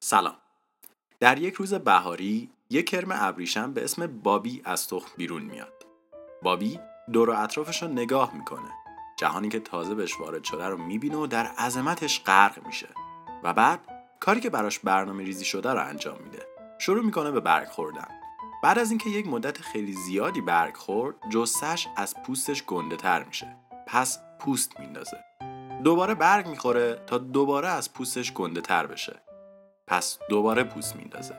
سلام. در یک روز بهاری یک کرم ابریشم به اسم بابی از تخم بیرون میاد. بابی دور و اطرافش رو نگاه می‌کنه. جهانی که تازه بهش وارد شده رو می‌بینه و در عظمتش غرق میشه. و بعد کاری که براش برنامه ریزی شده رو انجام میده. شروع می‌کنه به برگ خوردن. بعد از اینکه یک مدت خیلی زیادی برگ خورد جسش از پوستش گنده تر میشه. پس پوست میندازه. دوباره برگ می‌خوره تا دوباره از پوستش گنده تر بشه. پس دوباره پوست میندازه.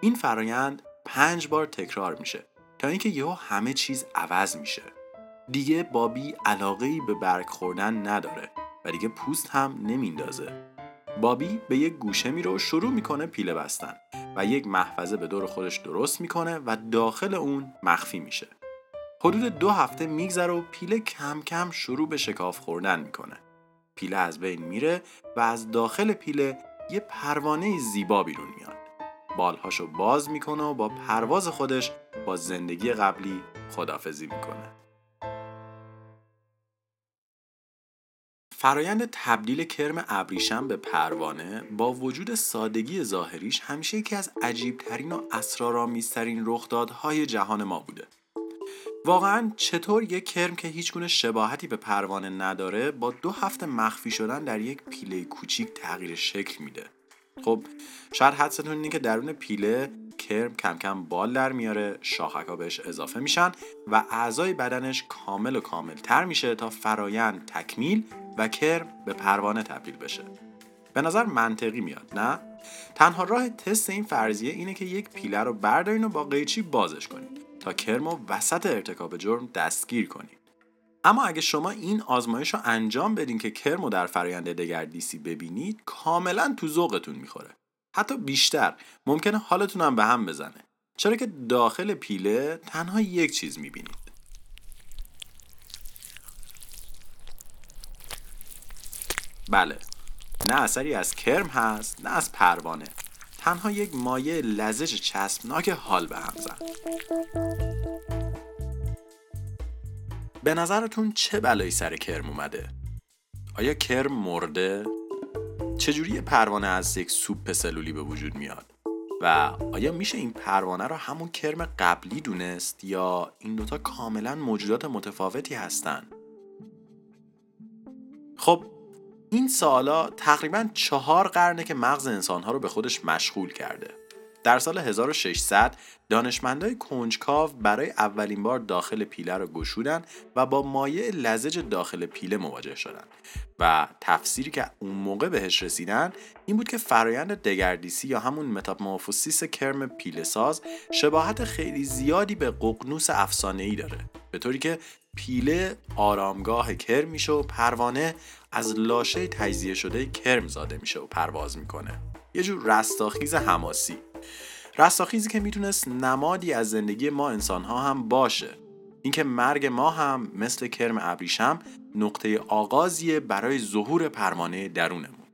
این فرایند پنج بار تکرار میشه تا اینکه یهو همه چیز عوض میشه. دیگه بابی علاقه به برگ خوردن نداره و دیگه پوست هم نمیندازه. بابی به یک گوشه میره و شروع می‌کنه پیله بستن و یک محفظه به دور خودش درست می‌کنه و داخل اون مخفی میشه. حدود دو هفته میگذره و پیله کم کم شروع به شکاف خوردن می‌کنه. پیله از بین میره و از داخل پیله یه پروانه زیبا بیرون میاد. بالهاشو باز می‌کنه و با پرواز خودش با زندگی قبلی خدافزی می‌کنه. فرایند تبدیل کرم ابریشم به پروانه با وجود سادگی ظاهریش همیشه یکی از عجیبترین و اسرارآمیزترین رخدادهای جهان ما بوده. واقعا چطور یک کرم که هیچ گونه شباهتی به پروانه نداره با دو هفته مخفی شدن در یک پیله کوچیک تغییر شکل میده. خب شاید حدستون اینه که درون پیله کرم کم کم بال در میاره شاخک ها بهش اضافه میشن و اعضای بدنش کامل و کامل تر میشه تا فرایند تکمیل و کرم به پروانه تبدیل بشه. به نظر منطقی میاد نه؟ تنها راه تست این فرضیه اینه که یک پیله رو بردارین و با قیچی بازش کنید تا کرم و وسط ارتکاب جرم دستگیر کنید اما اگه شما این آزمایش رو انجام بدین که کرم رو در فرایند دگردیسی ببینید کاملا تو ذوقتون می‌خوره. حتی بیشتر ممکنه حالتون هم به هم بزنه. چرا که داخل پیله تنها یک چیز می‌بینید. بله نه اثری از کرم هست نه از پروانه. تنها یک مایه لزج چسبناک حال به هم زن به نظرتون چه بلایی سر کرم اومده؟ آیا کرم مرده؟ چجوری پروانه از یک سوپ سلولی به وجود میاد؟ و آیا میشه این پروانه رو همون کرم قبلی دونست یا این دوتا کاملا موجودات متفاوتی هستن؟ خب این سالا تقریبا چهار قرنه که مغز انسانها رو به خودش مشغول کرده. در سال 1600 دانشمندای کنجکاو برای اولین بار داخل پیله رو گشودن و با مایع لزج داخل پیله مواجه شدن. و تفسیری که اون موقع بهش رسیدن این بود که فرایند دگردیسی یا همون متامورفوسیس کرم پیله ساز شباهت خیلی زیادی به ققنوس ای داره. به طوری که پیله آرامگاه کرم میشه و پروانه از لاشه تجزیه شده کرم زاده میشه و پرواز می‌کنه. یه جور رستاخیز حماسی. رستاخیزی که می‌تونست نمادی از زندگی ما انسان ها هم باشه. اینکه مرگ ما هم مثل کرم ابریشم نقطه آغازیه برای ظهور پروانه درونمون.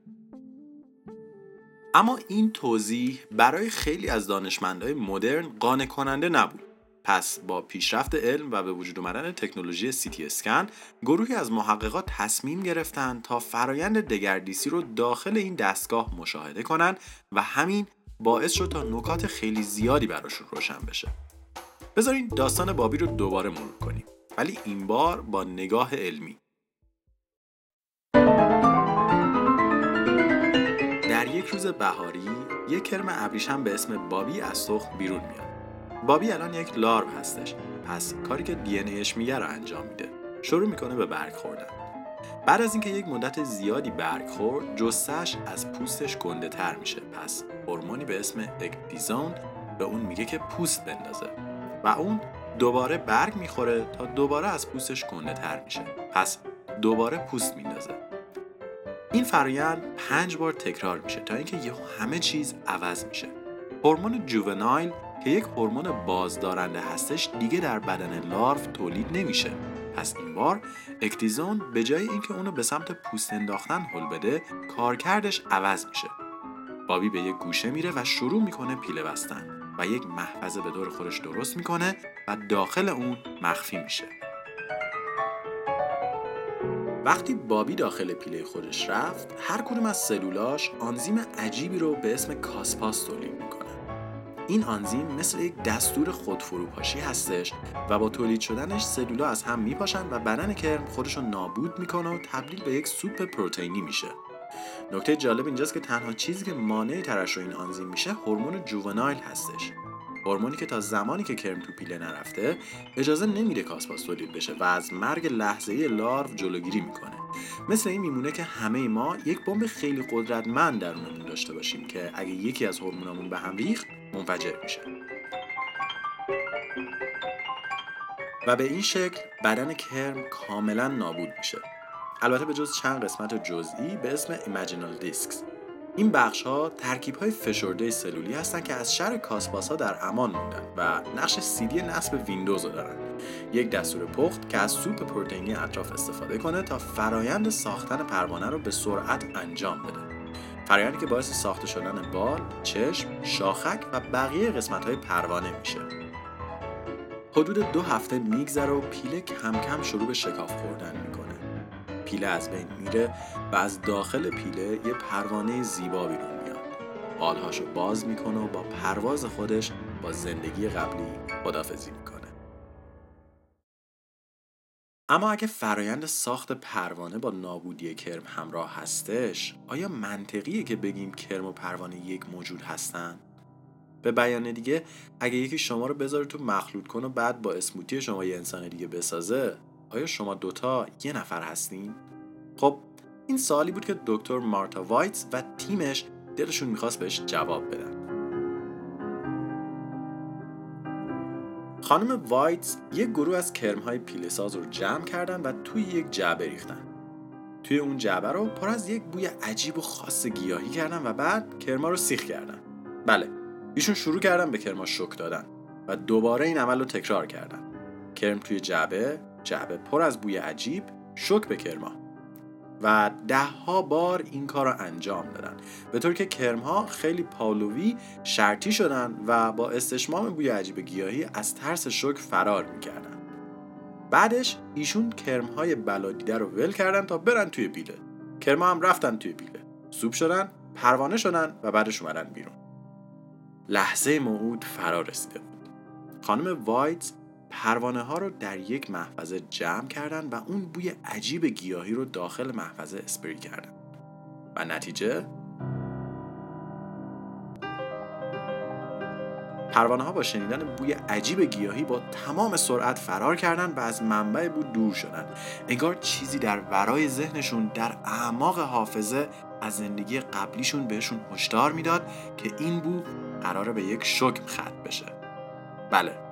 اما این توضیح برای خیلی از دانشمندهای مدرن قانع کننده نبود. پس با پیشرفت علم و به وجود آمدن تکنولوژی سیتی اسکن گروهی از محققات تصمیم گرفتند تا فرایند دگردیسی رو داخل این دستگاه مشاهده کنند و همین باعث شد تا نکات خیلی زیادی براشون روشن بشه. بذارین داستان بابی رو دوباره مرور کنیم. ولی این بار با نگاه علمی. در یک روز بهاری یک کرم ابریشم به اسم بابی از تخم بیرون میاد. بابی الان یک لارو هستش. پس کاری که دی ایش میگه رو انجام میده. شروع می‌کنه به برگ خوردن. بعد از اینکه یک مدت زیادی برگ خورد جسش از پوستش گنده تر میشه. پس هورمونی به اسم اکتیزون به اون میگه که پوست بندازه. و اون دوباره برگ می‌خوره تا دوباره از پوستش گنده تر میشه. پس دوباره پوست میندازه. این فرایند پنج بار تکرار میشه تا اینکه یهو همه چیز عوض میشه. هورمون جوونایل که یک هورمون بازدارنده هستش دیگه در بدن لارف تولید نمیشه. پس این بار اکتیزون به جای اینکه اونو به سمت پوست انداختن حل بده کارکردش عوض میشه. بابی به یک گوشه میره و شروع می‌کنه پیله بستن و یک محفظه به دور خودش درست می‌کنه و داخل اون مخفی میشه. وقتی بابی داخل پیله خودش رفت هر کدوم از سلولاش آنزیم عجیبی رو به اسم کاسپاس تولید می‌کنه. این آنزیم مثل یک دستور خودفروپاشی هستش و با تولید شدنش سلولا از هم میپاشن و بدن کرم خودش رو نابود می‌کنه و تبدیل به یک سوپ پروتئینی میشه. نکته جالب اینجاست که تنها چیزی که مانع ترشح این آنزیم میشه هورمون جوونایل هستش. هورمونی که تا زمانی که کرم تو پیله نرفته اجازه نمیده کاسپاس تولید بشه و از مرگ لحظه ای لارو جلوگیری می‌کنه. مثل این میمونه که همه ما یک بمب خیلی قدرتمند درونمون داشته باشیم که اگه یکی از هورمونامون به هم ریخت منفجر میشه. و به این شکل بدن کرم کاملا نابود میشه. البته به جز چند قسمت جزئی به اسم imaginal discs این بخش ها ترکیب های فشرده سلولی هستند که از شر caspase ها در امان موندن و نقش سیدی نصب ویندوز رو دارن. یک دستور پخت که از سوپ پروتئینی اطراف استفاده کنه تا فرایند ساختن پروانه رو به سرعت انجام بده. فرایندی که باعث ساخته شدن بال، چشم، شاخک و بقیه قسمت های پروانه میشه. حدود دو هفته میگذره و پیله کم کم شروع به شکاف خوردن می‌کنه. پیله از بین میره و از داخل پیله یه پروانه زیبا بیرون میاد. بالهاشو باز می‌کنه و با پرواز خودش با زندگی قبلی خدافزی اما اگه فرایند ساخت پروانه با نابودی کرم همراه هستش آیا منطقیه که بگیم کرم و پروانه یک موجود هستن؟ به بیان دیگه اگه یکی شما رو بذاره تو مخلوط کن و بعد با smoothie شما یه انسان دیگه بسازه آیا شما دوتا یه نفر هستین؟ خب این سوالی بود که دکتر مارتا وایس و تیمش دلشون می‌خواست بهش جواب بدن خانم وایس یک گروه از کرمهای پیله‌ساز رو جمع کردن و توی یک جعبه ریختن. توی اون جعبه رو پر از یک بوی عجیب و خاص گیاهی کردن و بعد کرما رو سیخ کردن. بله ایشون شروع کردن به کرما شک دادن و دوباره این عمل رو تکرار کردن. کرم توی جعبه جعبه پر از بوی عجیب شک به کرما. و ده ها بار این کار را انجام دادن. به طور که کرمها خیلی پالوی شرطی شدن و با استشمام بوی عجیب گیاهی از ترس شک فرار می‌کردن. بعدش ایشون کرمهای بلادیده رو ول کردن تا برن توی پیله کرما هم رفتن توی پیله سوپ شدن پروانه شدن و بعدش اومدن بیرون. لحظه موعود فرا رسیده بود. خانم وایتز پروانه ها رو در یک محفظه جمع کردن و اون بوی عجیب گیاهی رو داخل محفظه اسپری کردن. و نتیجه؟ پروانه ها با شنیدن بوی عجیب گیاهی با تمام سرعت فرار کردن و از منبع بود دور شدن. انگار چیزی در ورای ذهنشون در اعماق حافظه از زندگی قبلیشون بهشون هشدار می‌داد که این بو قراره به یک شکم ختم بشه. بله.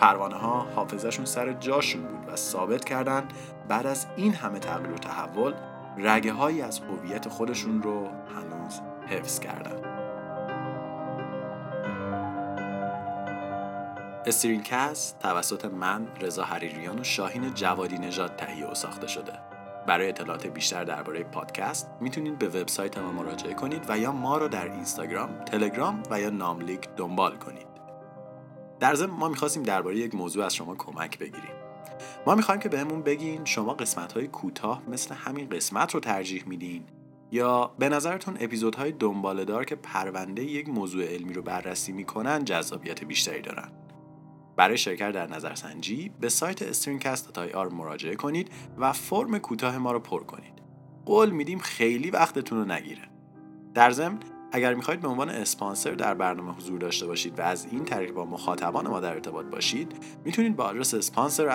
پروانه ها حافظشون سر جاشون بود و ثابت کردن بعد از این همه تغییر و تحول رگه هایی از هویت خودشون رو هنوز حفظ کردن استرینکست توسط من رضا حریریان و شاهین جوادی نژاد تهیه و ساخته شده برای اطلاعات بیشتر درباره پادکست می‌تونید به وبسایت ما مراجعه کنید و یا ما رو در اینستاگرام، تلگرام و یا ناملیک دنبال کنید. در ضمن ما می‌خواستیم درباره یک موضوع از شما کمک بگیریم. ما می‌خوایم که بهمون بگین شما قسمت های کوتاه مثل همین قسمت رو ترجیح میدین یا به نظرتون اپیزودهای دنباله دار که پرونده یک موضوع علمی رو بررسی می‌کنن جذابیت بیشتری دارن. برای شرکت در نظرسنجی به سایت آر مراجعه کنید و فرم کوتاه ما رو پر کنید. قول میدیم خیلی وقتتون رو نگیره. در ضمن اگر می‌خواهید به عنوان اسپانسر در برنامه حضور داشته باشید و از این طریق با مخاطبان ما در ارتباط باشید می‌تونید با آدرس اسپانسر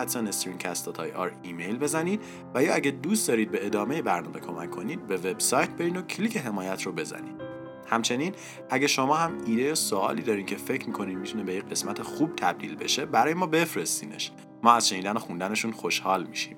آر ایمیل بزنید و یا اگه دوست دارید به ادامه برنامه کمک کنید به وبسایت برین و کلیک حمایت رو بزنید. همچنین اگه شما هم ایده یا سوالی دارین که فکر می‌کنید می‌تونه به یک قسمت خوب تبدیل بشه برای ما بفرستینش. ما از شنیدن و خوندنشون خوشحال میشیم.